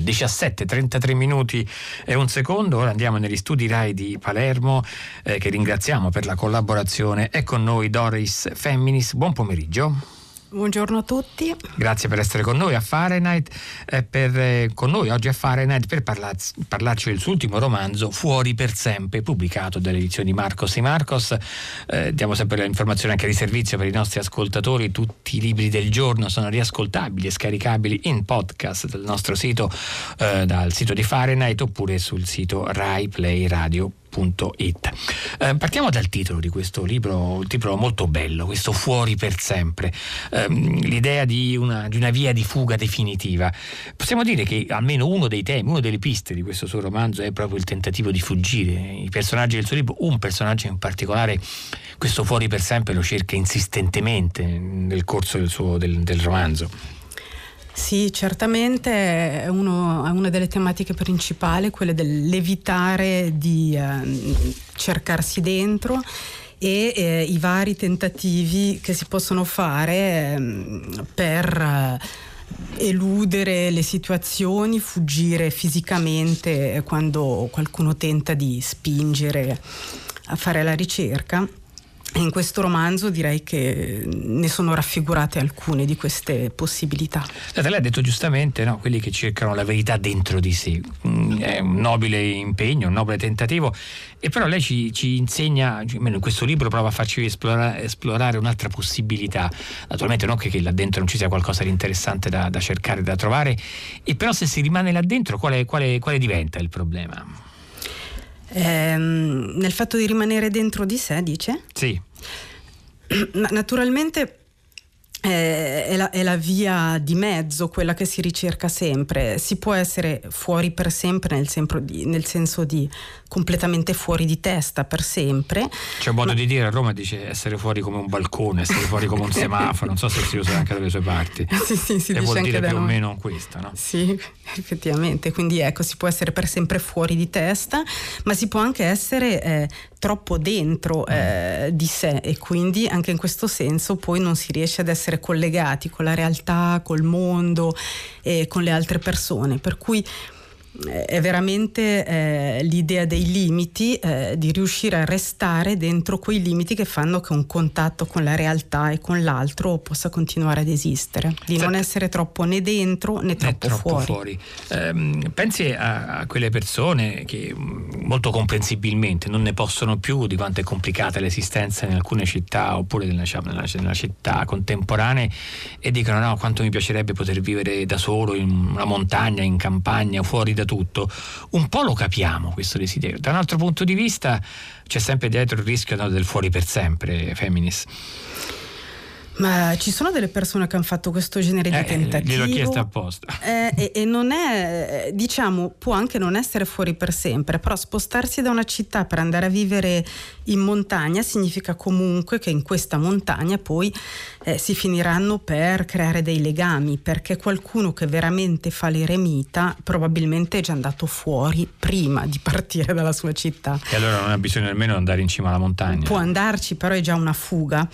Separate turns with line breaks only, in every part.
17.33 minuti e un secondo. Ora andiamo negli studi RAI di Palermo, eh, che ringraziamo per la collaborazione. È con noi Doris Femminis. Buon pomeriggio.
Buongiorno a tutti.
Grazie per essere con noi a Fahrenheit, eh, per, eh, con noi oggi a Fahrenheit per parlarci, parlarci, del suo ultimo romanzo Fuori per sempre, pubblicato dalle edizioni Marcos e Marcos. Eh, diamo sempre l'informazione anche di servizio per i nostri ascoltatori, tutti i libri del giorno sono riascoltabili e scaricabili in podcast dal nostro sito, eh, dal sito di Fahrenheit oppure sul sito RaiPlayRadio.com www.it. Eh, partiamo dal titolo di questo libro, un titolo molto bello, questo Fuori per sempre, eh, l'idea di una, di una, via di fuga definitiva. Possiamo dire che almeno uno dei temi, una delle piste di questo suo romanzo è proprio il tentativo di fuggire. I personaggi del suo libro, un personaggio in particolare, questo Fuori per sempre lo cerca insistentemente nel corso del, suo, del, del romanzo.
Sì, certamente è, uno, è, una delle tematiche principali, quelle dell'evitare di eh, cercarsi dentro e eh, i vari tentativi che si possono fare eh, per eludere le situazioni, fuggire fisicamente quando qualcuno tenta di spingere a fare la ricerca in questo romanzo direi che ne sono raffigurate alcune di queste possibilità.
Lei ha detto giustamente no? quelli che cercano la verità dentro di sé. Mm, è un nobile impegno, un nobile tentativo, e però lei ci, ci insegna, almeno in questo libro prova a farci esplorare, esplorare un'altra possibilità. Naturalmente non che, che, là dentro non ci sia qualcosa di interessante da, da cercare, da trovare, e però se si rimane là dentro quale, quale, quale diventa il problema?
Ehm, nel fatto di rimanere dentro di sé, dice?
Sì.
Naturalmente eh, è la, è, la, via di mezzo quella che si ricerca sempre. Si può essere fuori per sempre nel, di, nel senso di completamente fuori di testa per sempre.
C'è un modo ma... di dire a Roma dice essere fuori come un balcone, essere fuori come un semaforo, non so se si usa anche dalle sue parti.
sì, sì, si
e
dice
vuol dire più
noi.
o meno questo, no?
Sì, effettivamente. Quindi ecco, si può essere per sempre fuori di testa, ma si può anche essere eh, troppo dentro mm. eh, di sé e quindi anche in questo senso poi non si riesce ad essere collegati con la realtà, col mondo e con le altre persone. Per cui è veramente eh, l'idea dei limiti, eh, di riuscire a restare dentro quei limiti che fanno che un contatto con la realtà e con l'altro possa continuare ad esistere, di Senti, non essere troppo né dentro né troppo,
troppo
fuori.
fuori. Eh, pensi a, a, quelle persone che mm, molto comprensibilmente non ne possono più di quanto è complicata l'esistenza in alcune città oppure nella, nella, nella città contemporanee e dicono no, quanto mi piacerebbe poter vivere da solo in una montagna, in campagna fuori da tutto. Un po' lo capiamo questo desiderio. Da un altro punto di vista c'è sempre dietro il rischio del fuori per sempre, Feminis.
Ma ci sono delle persone che hanno fatto questo genere
eh,
di tentativi.
Gliel'ho chiesto apposta.
Eh, e, e, non è, diciamo, può anche non essere fuori per sempre, però spostarsi da una città per andare a vivere in montagna significa comunque che in questa montagna poi eh, si finiranno per creare dei legami, perché qualcuno che veramente fa l'eremita probabilmente è già andato fuori prima di partire dalla sua città.
E allora non ha bisogno nemmeno di andare in cima alla montagna.
Può andarci, però è già una fuga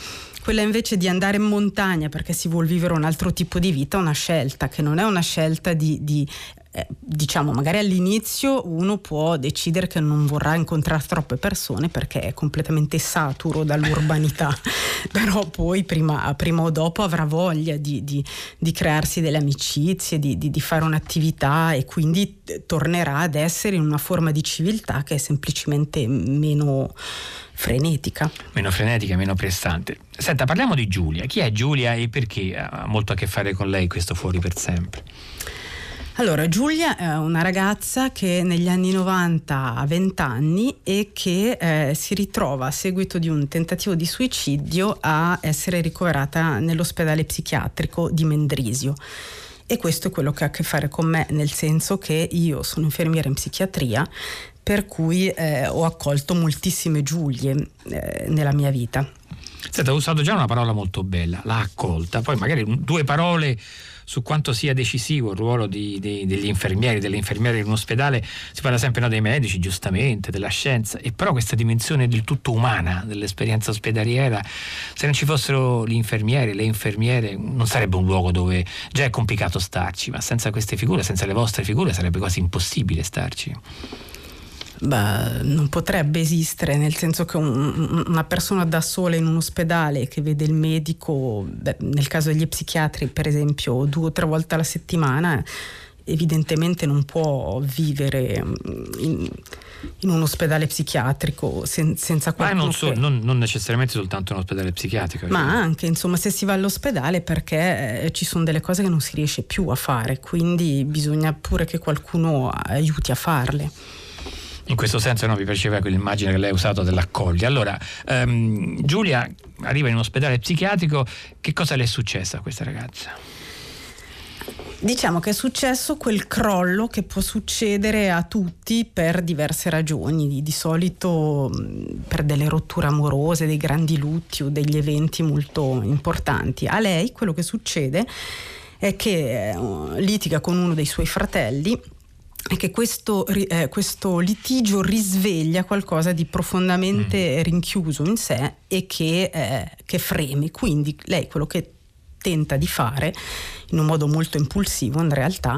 quella invece di andare in montagna perché si vuole vivere un altro tipo di vita, una scelta che non è una scelta di, di eh, diciamo magari all'inizio uno può decidere che non vorrà incontrare troppe persone perché è completamente saturo dall'urbanità, però poi prima, prima, o dopo avrà voglia di, di, di crearsi delle amicizie, di, di, fare un'attività e quindi tornerà ad essere in una forma di civiltà che è semplicemente meno frenetica.
Meno frenetica, meno prestante. Senta, parliamo di Giulia. Chi è Giulia e perché ha molto a che fare con lei questo fuori per sempre?
Allora, Giulia è una ragazza che negli anni 90 ha 20 anni e che eh, si ritrova a seguito di un tentativo di suicidio a essere ricoverata nell'ospedale psichiatrico di Mendrisio. E questo è quello che ha a che fare con me, nel senso che io sono infermiera in psichiatria, per cui eh, ho accolto moltissime Giulie eh, nella mia vita.
Senta, ho usato già una parola molto bella, l'ha accolta, poi magari due parole su quanto sia decisivo il ruolo di, di, degli infermieri, delle infermiere in un ospedale, si parla sempre no, dei medici, giustamente, della scienza, e però questa dimensione del tutto umana dell'esperienza ospedaliera, se non ci fossero gli infermieri, le infermiere, non sarebbe un luogo dove già è complicato starci, ma senza queste figure, senza le vostre figure sarebbe quasi impossibile starci.
Beh, non potrebbe esistere, nel senso che un, una persona da sola in un ospedale che vede il medico, beh, nel caso degli psichiatri per esempio, due o tre volte alla settimana, evidentemente non può vivere mm, in, in un ospedale psichiatrico sen, senza qualcuno.
Ma non, so, che... non, non, necessariamente soltanto un ospedale psichiatrico.
Ma cioè. anche, insomma, se si va all'ospedale perché eh, ci sono delle cose che non si riesce più a fare, quindi bisogna pure che qualcuno aiuti a farle
in questo senso no, mi piaceva quell'immagine che lei ha usato dell'accoglie. Allora, um, Giulia arriva in un ospedale psichiatrico, che cosa le è successo a questa ragazza?
Diciamo che è successo quel crollo che può succedere a tutti per diverse ragioni, di, solito per delle rotture amorose, dei grandi lutti o degli eventi molto importanti. A lei quello che succede è che eh, litiga con uno dei suoi fratelli è che questo, eh, questo, litigio risveglia qualcosa di profondamente mm. rinchiuso in sé e che, eh, che freme. Quindi lei quello che tenta di fare, in un modo molto impulsivo in realtà,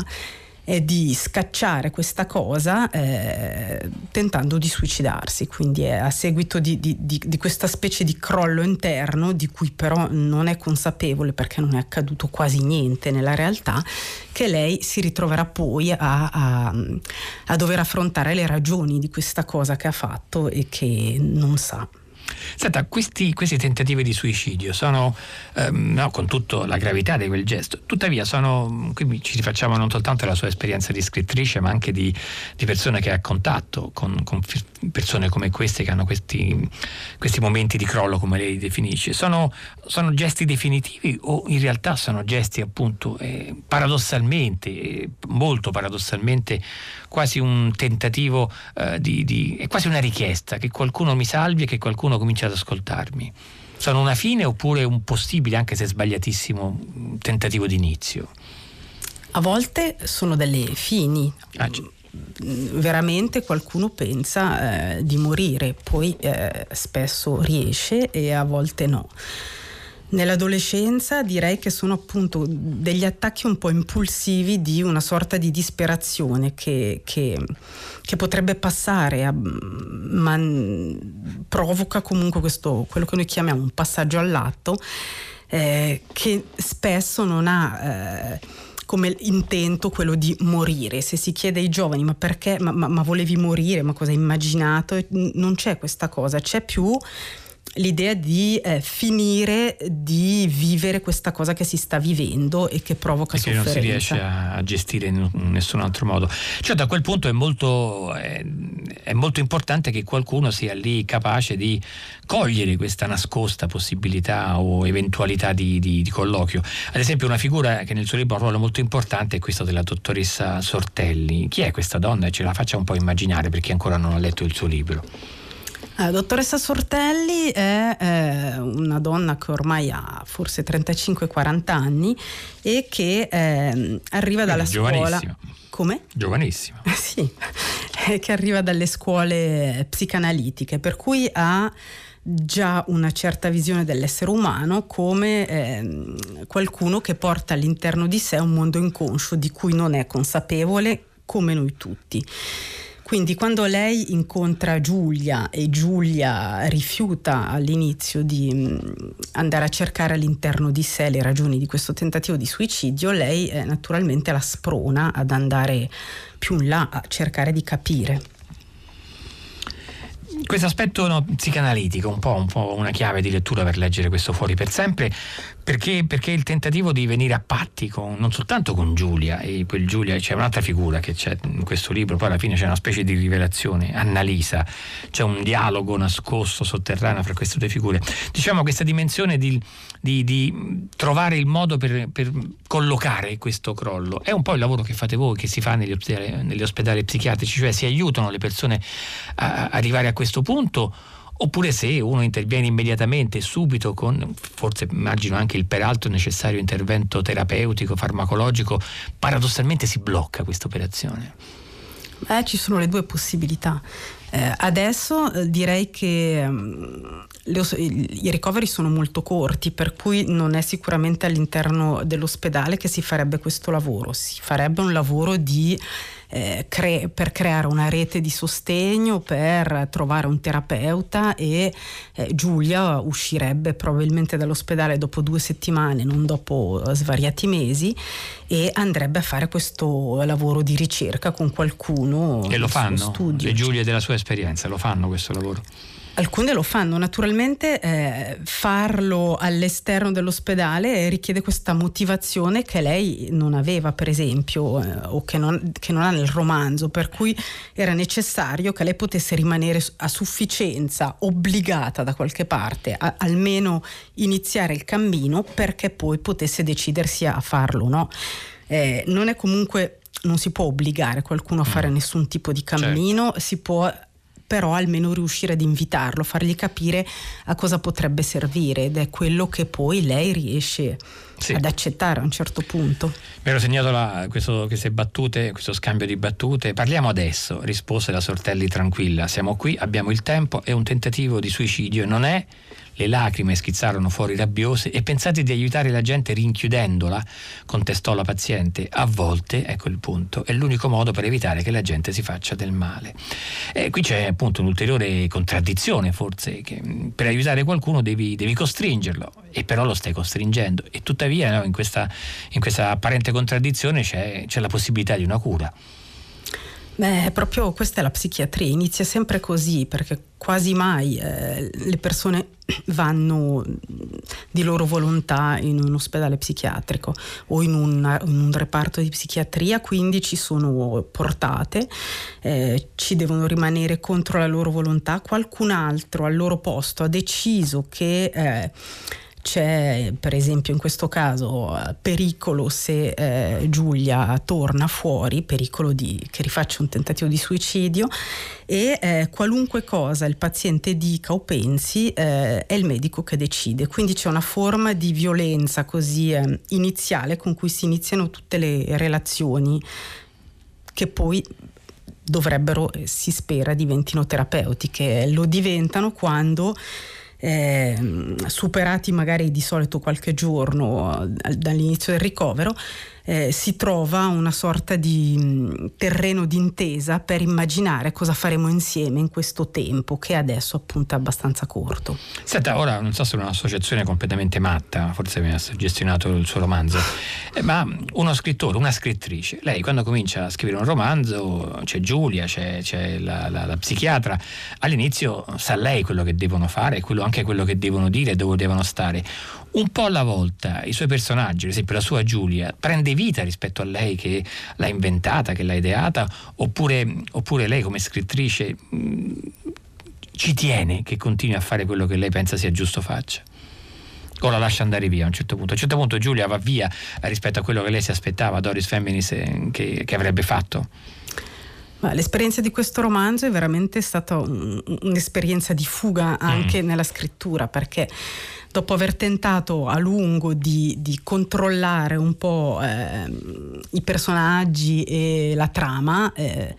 è di scacciare questa cosa eh, tentando di suicidarsi, quindi a seguito di, di, di, di, questa specie di crollo interno di cui però non è consapevole perché non è accaduto quasi niente nella realtà, che lei si ritroverà poi a, a, a dover affrontare le ragioni di questa cosa che ha fatto e che non sa.
Senta, questi, questi tentativi di suicidio sono, ehm, no, con tutta la gravità di quel gesto, tuttavia sono, qui ci rifacciamo non soltanto la sua esperienza di scrittrice, ma anche di, di persone che ha contatto con, con, persone come queste che hanno questi, questi, momenti di crollo, come lei definisce. Sono, sono, gesti definitivi o in realtà sono gesti appunto eh, paradossalmente, eh, molto paradossalmente, quasi un tentativo eh, di, di, è quasi una richiesta che qualcuno mi salvi e che qualcuno cominci ad ascoltarmi. Sono una fine oppure un possibile, anche se sbagliatissimo, tentativo d'inizio?
A volte sono delle fini. Ah, veramente qualcuno pensa eh, di morire, poi eh, spesso riesce e a volte no. Nell'adolescenza direi che sono appunto degli attacchi un po' impulsivi di una sorta di disperazione che, che, che potrebbe passare, a, ma provoca comunque questo, quello che noi chiamiamo un passaggio all'atto eh, che spesso non ha... Come intento quello di morire. Se si chiede ai giovani ma perché, ma, ma, ma volevi morire, ma cosa hai immaginato? Non c'è questa cosa, c'è più l'idea di eh, finire di vivere questa cosa che si sta vivendo e che provoca e che
sofferenza. Che non si riesce a, gestire in nessun altro modo. Cioè da quel punto è molto, è, è molto importante che qualcuno sia lì capace di cogliere questa nascosta possibilità o eventualità di, di, di colloquio. Ad esempio una figura che nel suo libro ha un ruolo molto importante è questa della dottoressa Sortelli. Chi è questa donna? Ce la faccia un po' immaginare perché ancora non ha letto il suo libro.
La dottoressa Sortelli è eh, una donna che ormai ha forse 35-40 anni e che eh, arriva dalla
eh,
scuola.
Come? Giovanissima.
sì, che arriva dalle scuole psicanalitiche, per cui ha già una certa visione dell'essere umano come eh, qualcuno che porta all'interno di sé un mondo inconscio di cui non è consapevole come noi tutti. Quindi quando lei incontra Giulia e Giulia rifiuta all'inizio di mm, andare a cercare all'interno di sé le ragioni di questo tentativo di suicidio, lei eh, naturalmente la sprona ad andare più in là a cercare di capire
questo aspetto no, psicanalitico, un po', un po', una chiave di lettura per leggere questo fuori per sempre, perché, perché il tentativo di venire a patti con, non soltanto con Giulia, e quel Giulia c'è un'altra figura che c'è in questo libro, poi alla fine c'è una specie di rivelazione, Annalisa, c'è un dialogo nascosto, sotterraneo fra queste due figure. Diciamo questa dimensione di, di, di trovare il modo per, per, collocare questo crollo, è un po' il lavoro che fate voi, che si fa negli ospedali, negli ospedali psichiatrici, cioè si aiutano le persone a, arrivare a questo punto oppure se uno interviene immediatamente, subito, con forse immagino anche il peraltro necessario intervento terapeutico, farmacologico, paradossalmente si blocca questa operazione.
Eh, ci sono le due possibilità. Eh, adesso eh, direi che um, le, i ricoveri sono molto corti, per cui non è sicuramente all'interno dell'ospedale che si farebbe questo lavoro, si farebbe un lavoro di eh, cre- per creare una rete di sostegno, per trovare un terapeuta e eh, Giulia uscirebbe probabilmente dall'ospedale dopo due settimane, non dopo svariati mesi, e andrebbe a fare questo lavoro di ricerca con qualcuno.
E lo fanno? Studio. Le Giulie della sua esperienza lo fanno questo lavoro?
Alcune lo fanno, naturalmente eh, farlo all'esterno dell'ospedale richiede questa motivazione che lei non aveva, per esempio, eh, o che non, che non, ha nel romanzo, per cui era necessario che lei potesse rimanere a sufficienza obbligata da qualche parte, a, almeno iniziare il cammino perché poi potesse decidersi a farlo, no? Eh, non è comunque non si può obbligare qualcuno a fare mm. nessun tipo di cammino, certo. si può però almeno riuscire ad invitarlo, fargli capire a cosa potrebbe servire ed è quello che poi lei riesce sì. ad accettare a un certo punto.
Mi ero segnato la, questo, queste battute, questo scambio di battute. Parliamo adesso, rispose la Sortelli tranquilla. Siamo qui, abbiamo il tempo, è un tentativo di suicidio, non è le lacrime schizzarono fuori rabbiose e pensate di aiutare la gente rinchiudendola, contestò la paziente. A volte, ecco il punto, è l'unico modo per evitare che la gente si faccia del male. E qui c'è appunto un'ulteriore contraddizione, forse, che mm, per aiutare qualcuno devi, devi costringerlo, e però lo stai costringendo. E tuttavia no, in, questa, in, questa, apparente contraddizione c'è, c'è la possibilità di una cura.
Beh, proprio questa è la psichiatria, inizia sempre così perché quasi mai eh, le persone vanno di loro volontà in un ospedale psichiatrico o in, una, in un reparto di psichiatria, quindi ci sono portate, eh, ci devono rimanere contro la loro volontà, qualcun altro al loro posto ha deciso che... Eh, c'è per esempio in questo caso pericolo se eh, Giulia torna fuori, pericolo di, che rifaccia un tentativo di suicidio e eh, qualunque cosa il paziente dica o pensi eh, è il medico che decide, quindi c'è una forma di violenza così eh, iniziale con cui si iniziano tutte le relazioni che poi dovrebbero, eh, si spera, diventino terapeutiche, lo diventano quando eh, superati magari di solito qualche giorno eh, dall'inizio del ricovero, eh, si trova una sorta di mh, terreno d'intesa per immaginare cosa faremo insieme in questo tempo che adesso appunto è abbastanza corto.
Senta, ora non so se è un'associazione completamente matta, forse mi ha gestionato il suo romanzo, eh, ma uno scrittore, una scrittrice, lei quando comincia a scrivere un romanzo, c'è Giulia, c'è, c'è la, la, la, psichiatra, all'inizio sa lei quello che devono fare, quello, anche quello che devono dire, dove devono stare un po' alla volta i suoi personaggi, ad esempio la sua Giulia, prende vita rispetto a lei che l'ha inventata, che l'ha ideata, oppure, oppure lei come scrittrice mh, mm, ci tiene che continui a fare quello che lei pensa sia giusto faccia? o la lascia andare via a un certo punto. A un certo punto Giulia va via rispetto a quello che lei si aspettava, Doris Feminis, eh, che, che avrebbe fatto.
L'esperienza di questo romanzo è veramente stata un, un'esperienza di fuga anche mm. nella scrittura, perché dopo aver tentato a lungo di, di controllare un po' eh, i personaggi e la trama, eh,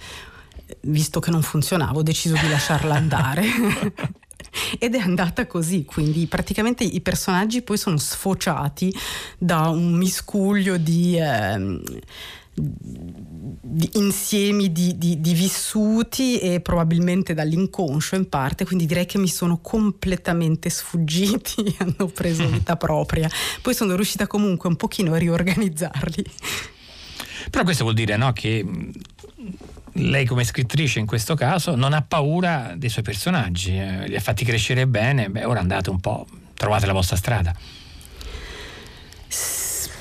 visto che non funzionava, ho deciso di lasciarla andare. Ed è andata così, quindi praticamente i personaggi poi sono sfociati da un miscuglio di... Eh, di insiemi di, di, di, vissuti e probabilmente dall'inconscio in parte, quindi direi che mi sono completamente sfuggiti, hanno preso vita propria. Poi sono riuscita comunque un pochino a riorganizzarli.
Però questo vuol dire no, che lei come scrittrice in questo caso non ha paura dei suoi personaggi, eh, li ha fatti crescere bene, beh ora andate un po', trovate la vostra strada.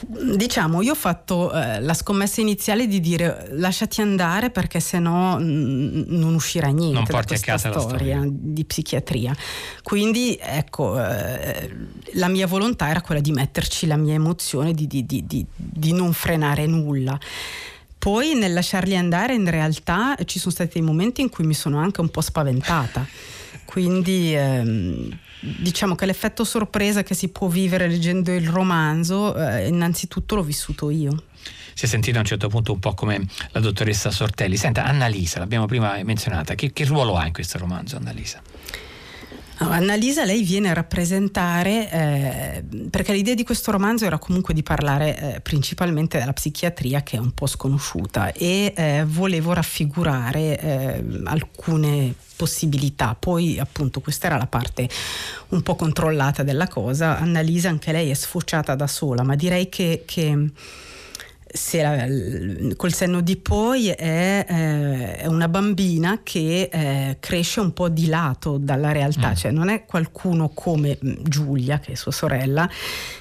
Diciamo, io ho fatto eh, la scommessa iniziale di dire lasciati andare perché sennò n- non uscirà niente non porti da questa a casa storia, storia, di psichiatria. Quindi ecco, eh, la mia volontà era quella di metterci la mia emozione, di, di, di, di non frenare nulla. Poi nel lasciarli andare in realtà ci sono stati dei momenti in cui mi sono anche un po' spaventata Quindi ehm, diciamo che l'effetto sorpresa che si può vivere leggendo il romanzo, eh, innanzitutto l'ho vissuto io
si è sentito a un certo punto un po' come la dottoressa Sortelli. Senta, Annalisa, l'abbiamo prima menzionata, che, che ruolo ha in questo romanzo Annalisa?
Annalisa lei viene a rappresentare, eh, perché l'idea di questo romanzo era comunque di parlare eh, principalmente della psichiatria che è un po' sconosciuta e eh, volevo raffigurare eh, alcune possibilità. Poi appunto questa era la parte un po' controllata della cosa. Annalisa anche lei è sfociata da sola, ma direi che, che se la, col senno di poi è, eh, è una bambina che eh, cresce un po' di lato dalla realtà, mm. cioè non è qualcuno come mm, Giulia, che è sua sorella,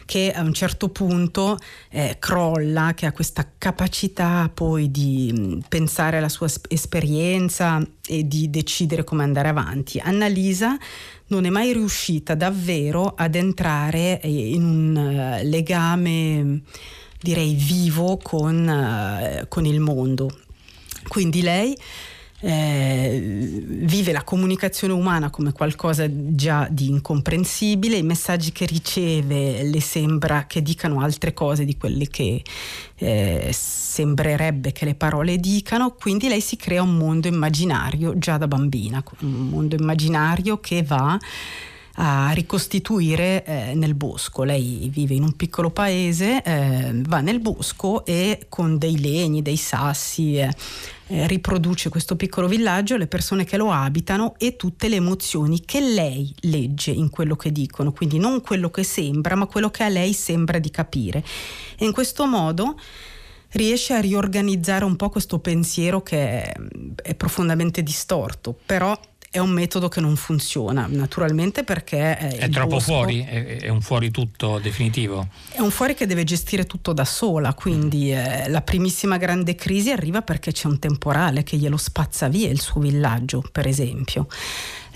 che a un certo punto eh, crolla, che ha questa capacità poi di mm, pensare alla sua esperienza e di decidere come andare avanti. Annalisa non è mai riuscita davvero ad entrare eh, in un uh, legame direi vivo con, uh, con il mondo. Quindi lei eh, vive la comunicazione umana come qualcosa già di incomprensibile, i messaggi che riceve le sembra che dicano altre cose di quelle che eh, sembrerebbe che le parole dicano, quindi lei si crea un mondo immaginario già da bambina, un mondo immaginario che va a ricostituire eh, nel bosco. Lei vive in un piccolo paese, eh, va nel bosco e con dei legni, dei sassi eh, eh, riproduce questo piccolo villaggio, le persone che lo abitano e tutte le emozioni che lei legge in quello che dicono, quindi non quello che sembra, ma quello che a lei sembra di capire. E in questo modo riesce a riorganizzare un po' questo pensiero che è, è profondamente distorto, però è un metodo che non funziona, naturalmente perché...
È troppo bosco, fuori? È, è, un fuori tutto definitivo?
È un fuori che deve gestire tutto da sola, quindi mm. eh, la primissima grande crisi arriva perché c'è un temporale che glielo spazza via il suo villaggio, per esempio.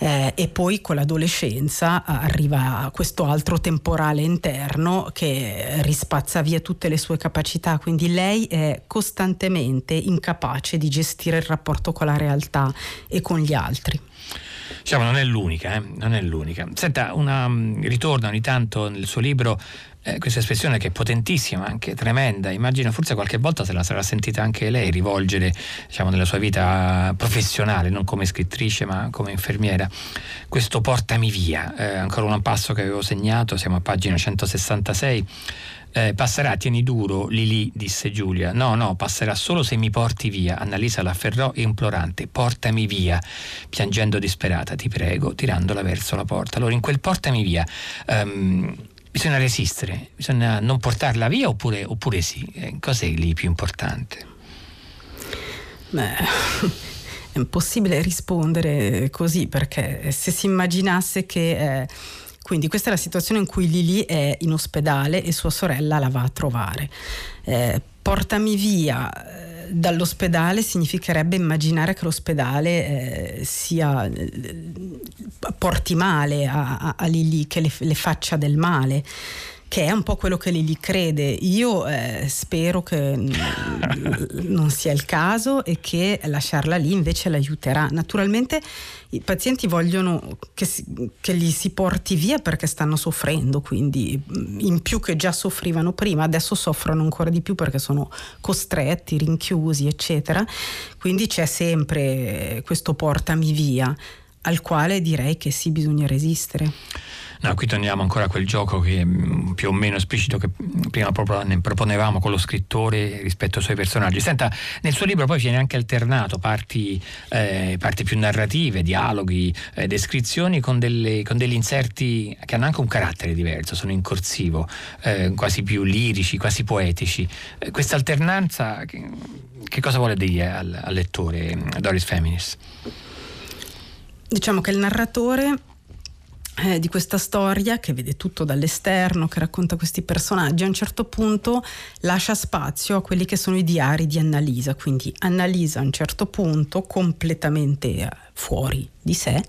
Eh, e poi con l'adolescenza arriva questo altro temporale interno che rispazza via tutte le sue capacità, quindi lei è costantemente incapace di gestire il rapporto con la realtà e con gli altri.
Diciamo, non è l'unica, eh? non è l'unica. Senta, una, mm, ritorna ogni tanto nel suo libro eh, questa espressione che è potentissima, anche tremenda. Immagino forse qualche volta se la sarà sentita anche lei rivolgere diciamo, nella sua vita professionale, non come scrittrice ma come infermiera. Questo portami via, eh, ancora un passo che avevo segnato, siamo a pagina 166 eh, passerà, tieni duro, Lili, disse Giulia. No, no, passerà solo se mi porti via. Annalisa l'afferrò implorante. Portami via, piangendo disperata, ti prego, tirandola verso la porta. Allora, in quel portami via. Um, bisogna resistere, bisogna non portarla via oppure, oppure sì. Eh, cos'è lì più importante?
Beh, è impossibile rispondere così perché se si immaginasse che... Eh, quindi questa è la situazione in cui Lili è in ospedale e sua sorella la va a trovare. Eh, portami via eh, dall'ospedale significherebbe immaginare che l'ospedale eh, sia, eh, porti male a, a, a Lili, che le, le faccia del male che è un po' quello che Lili crede. Io eh, spero che non sia il caso e che lasciarla lì invece l'aiuterà. Naturalmente i pazienti vogliono che, si, che li si porti via perché stanno soffrendo, quindi mm, in più che già soffrivano prima, adesso soffrono ancora di più perché sono costretti, rinchiusi, eccetera. Quindi c'è sempre questo portami via al quale direi che sì, bisogna resistere.
No, qui torniamo ancora a quel gioco che mm, più o meno esplicito che prima proponevamo con lo scrittore rispetto ai suoi personaggi. Senta, nel suo libro poi viene anche alternato parti, eh, parti più narrative, dialoghi, eh, descrizioni con, delle, con, degli inserti che hanno anche un carattere diverso, sono in corsivo, eh, quasi più lirici, quasi poetici. Eh, questa alternanza che, che, cosa vuole dire al, al lettore Doris Feminis?
Diciamo che il narratore eh, di questa storia che vede tutto dall'esterno, che racconta questi personaggi, a un certo punto lascia spazio a quelli che sono i diari di Annalisa, quindi Annalisa a un certo punto completamente eh, fuori di sé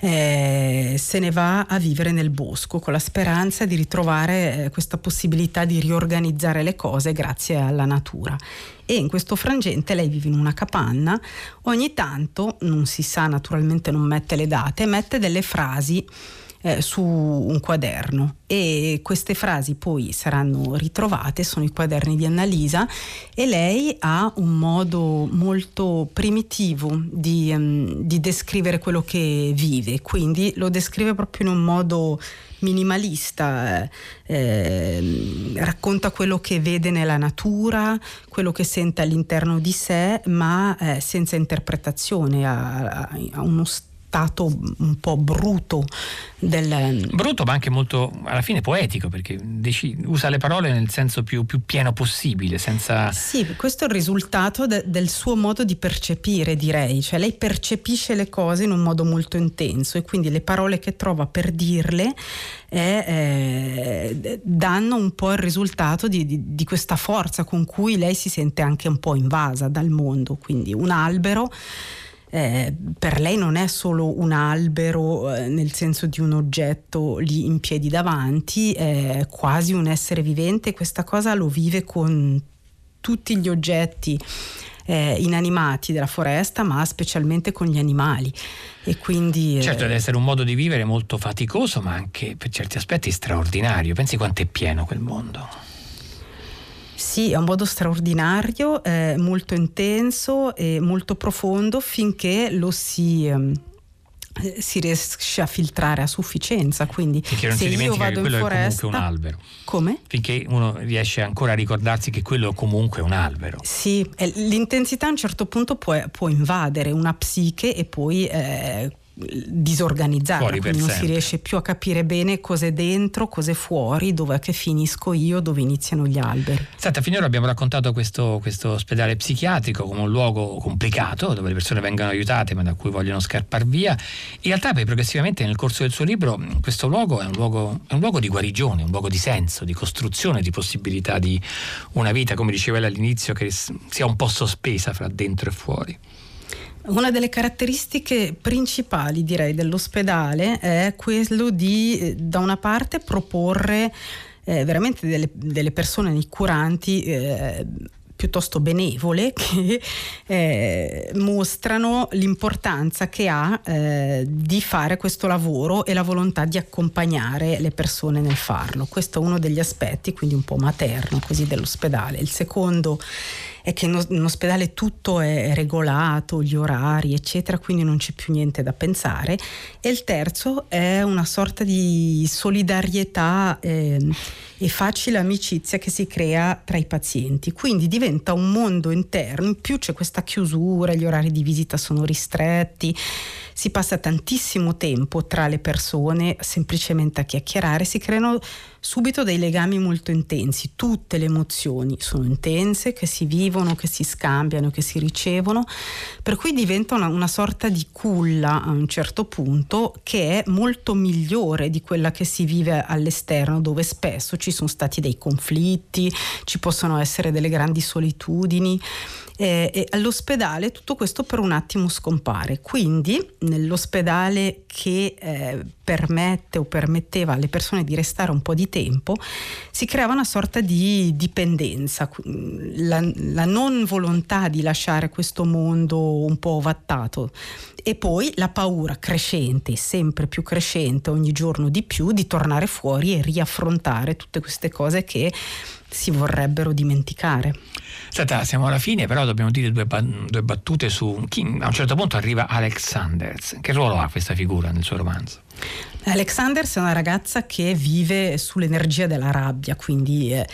eh, se ne va a vivere nel bosco con la speranza di ritrovare eh, questa possibilità di riorganizzare le cose grazie alla natura. E in questo frangente lei vive in una capanna, ogni tanto, non si sa naturalmente, non mette le date, mette delle frasi eh, su un quaderno. E queste frasi poi saranno ritrovate, sono i quaderni di Annalisa e lei ha un modo molto primitivo di, um, di descrivere quello che vive, quindi lo descrive proprio in un modo minimalista, eh, racconta quello che vede nella natura, quello che sente all'interno di sé, ma eh, senza interpretazione, ha, ha uno stato stato un po' bruto del...
Brutto ma anche molto alla fine poetico perché usa le parole nel senso più, più, pieno possibile senza...
Sì, questo è il risultato de- del suo modo di percepire direi, cioè lei percepisce le cose in un modo molto intenso e quindi le parole che trova per dirle eh, eh, danno un po' il risultato di, di, di questa forza con cui lei si sente anche un po' invasa dal mondo, quindi un albero eh, per lei non è solo un albero eh, nel senso di un oggetto lì in piedi davanti, è quasi un essere vivente, questa cosa lo vive con tutti gli oggetti eh, inanimati della foresta, ma specialmente con gli animali. E quindi,
eh, certo, deve essere un modo di vivere molto faticoso, ma anche per certi aspetti straordinario. Pensi quanto è pieno quel mondo.
Sì, è un modo straordinario, eh, molto intenso e molto profondo finché lo si... Um, si riesce a filtrare a sufficienza. Quindi
finché non
se
si vado
che
quello
foresta,
è comunque un albero.
Come?
Finché uno riesce ancora a ricordarsi che quello comunque è un albero.
Sì, l'intensità a un certo punto può, può invadere una psiche e poi eh, disorganizzata,
fuori
quindi non
sempre.
si riesce più a capire bene cos'è dentro, cos'è fuori, dove che finisco io, dove iniziano gli alberi.
Senta, finora abbiamo raccontato questo, questo, ospedale psichiatrico come un luogo complicato, dove le persone vengono aiutate ma da cui vogliono scappare via. In realtà poi progressivamente nel corso del suo libro questo luogo è un luogo, è un luogo di guarigione, un luogo di senso, di costruzione, di possibilità di una vita, come diceva lei all'inizio, che sia un po' sospesa fra dentro e fuori.
Una delle caratteristiche principali, direi, dell'ospedale è quello di, eh, da una parte, proporre eh, veramente delle, delle, persone curanti eh, piuttosto benevole che eh, mostrano l'importanza che ha eh, di fare questo lavoro e la volontà di accompagnare le persone nel farlo. Questo è uno degli aspetti, quindi un po' materno così dell'ospedale. Il secondo è che in ospedale tutto è regolato, gli orari, eccetera, quindi non c'è più niente da pensare. E il terzo è una sorta di solidarietà eh, e facile amicizia che si crea tra i pazienti. Quindi diventa un mondo interno, in più c'è questa chiusura, gli orari di visita sono ristretti si passa tantissimo tempo tra le persone semplicemente a chiacchierare, si creano subito dei legami molto intensi, tutte le emozioni sono intense, che si vivono, che si scambiano, che si ricevono, per cui diventa una, una sorta di culla a un certo punto che è molto migliore di quella che si vive all'esterno, dove spesso ci sono stati dei conflitti, ci possono essere delle grandi solitudini. Eh, e all'ospedale tutto questo per un attimo scompare. Quindi nell'ospedale che eh, permette o permetteva alle persone di restare un po' di tempo, si creava una sorta di dipendenza, la, la non volontà di lasciare questo mondo un po' ovattato e poi la paura crescente, sempre più crescente, ogni giorno di più, di tornare fuori e riaffrontare tutte queste cose che si vorrebbero dimenticare.
Senta, siamo alla fine, però dobbiamo dire due, due battute su chi a un certo punto arriva Alex Sanders. Che ruolo ha questa figura nel suo romanzo?
Alex Sanders è una ragazza che vive sull'energia della rabbia, quindi eh,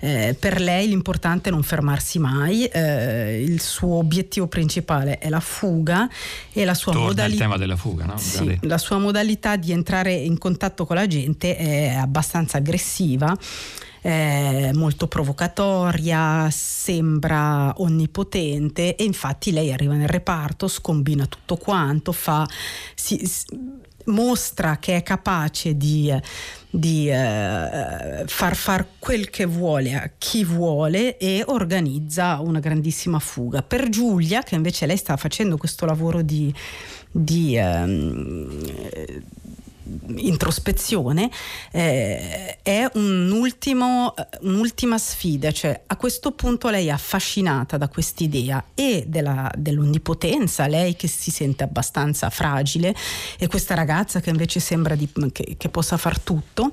eh, per lei l'importante è non fermarsi mai, eh, il suo obiettivo principale è la fuga e la sua
della fuga, no?
Sì, la sua modalità di entrare in contatto con la gente è abbastanza aggressiva eh, molto provocatoria, sembra onnipotente e infatti lei arriva nel reparto, scombina tutto quanto, fa, si, mostra che è capace di, di eh, far far quel che vuole a chi vuole e organizza una grandissima fuga. Per Giulia, che invece lei sta facendo questo lavoro di, di ehm, introspezione eh, è un ultimo, un'ultima sfida, cioè a questo punto lei è affascinata da quest'idea e della, dell'onnipotenza, lei che si sente abbastanza fragile e questa ragazza che invece sembra di, che, che possa far tutto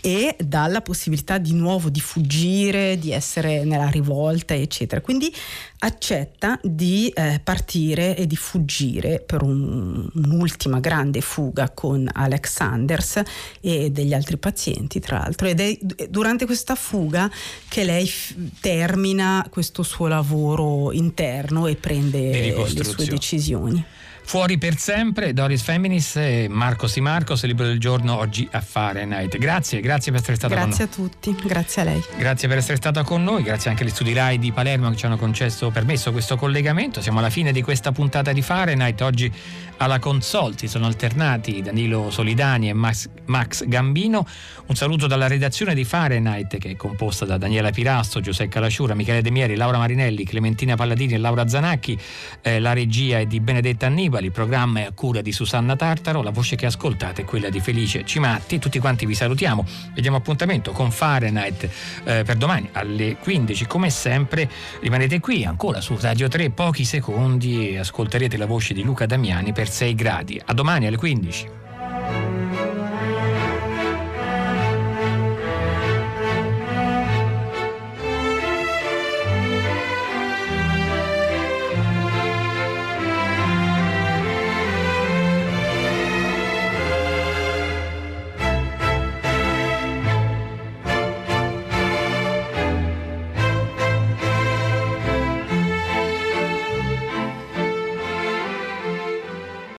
e dalla possibilità di nuovo di fuggire, di essere nella rivolta, eccetera. Quindi accetta di eh, partire e di fuggire per un, un'ultima grande fuga con Alex Sanders e degli altri pazienti, tra l'altro. Ed è durante questa fuga che lei f- termina questo suo lavoro interno e prende le sue decisioni.
Fuori per sempre, Doris Feminis e Marco Di Marcos, libro del giorno oggi a Fahrenheit. Grazie, grazie per essere stata
grazie
con
noi. Grazie a tutti, grazie a lei.
Grazie per essere stata con noi, grazie anche agli studi RAI di Palermo che ci hanno concesso, permesso questo collegamento. Siamo alla fine di questa puntata di Fahrenheit. Oggi alla console si sono alternati Danilo Solidani e Max, Max, Gambino. Un saluto dalla redazione di Fahrenheit che è composta da Daniela Pirasto, Giuseppe Calasciura, Michele De Mieri, Laura Marinelli, Clementina Palladini e Laura Zanacchi. Eh, la regia è di Benedetta Annibali, il programma è a cura di Susanna Tartaro, la voce che ascoltate è quella di Felice Cimatti. Tutti quanti vi salutiamo. Vediamo appuntamento con Fahrenheit eh, per domani alle 15. Come sempre rimanete qui ancora su Radio 3 pochi secondi e ascolterete la voce di Luca Damiani per 6 gradi. A domani alle 15.